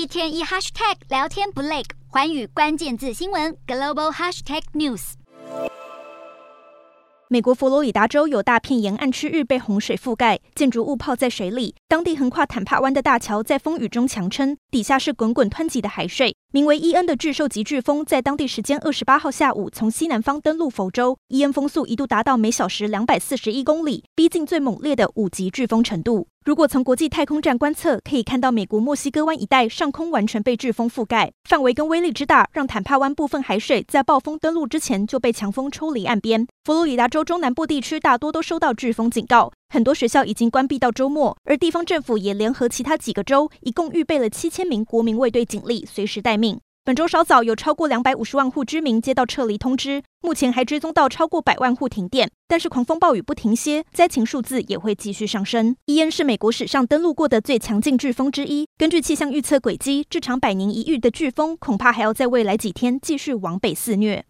一天一 hashtag 聊天不累，寰宇关键字新闻 global hashtag news。美国佛罗里达州有大片沿岸区域被洪水覆盖，建筑物泡在水里。当地横跨坦帕湾的大桥在风雨中强撑，底下是滚滚湍急的海水。名为伊恩的巨兽级飓风在当地时间二十八号下午从西南方登陆佛州，伊恩风速一度达到每小时两百四十一公里，逼近最猛烈的五级飓风程度。如果从国际太空站观测，可以看到美国墨西哥湾一带上空完全被飓风覆盖，范围跟威力之大，让坦帕湾部分海水在暴风登陆之前就被强风抽离岸边。佛罗里达州中南部地区大多都收到飓风警告。很多学校已经关闭到周末，而地方政府也联合其他几个州，一共预备了七千名国民卫队警力，随时待命。本周稍早有超过两百五十万户居民接到撤离通知，目前还追踪到超过百万户停电。但是狂风暴雨不停歇，灾情数字也会继续上升。伊恩是美国史上登陆过的最强劲飓风之一，根据气象预测轨迹，这场百年一遇的飓风恐怕还要在未来几天继续往北肆虐。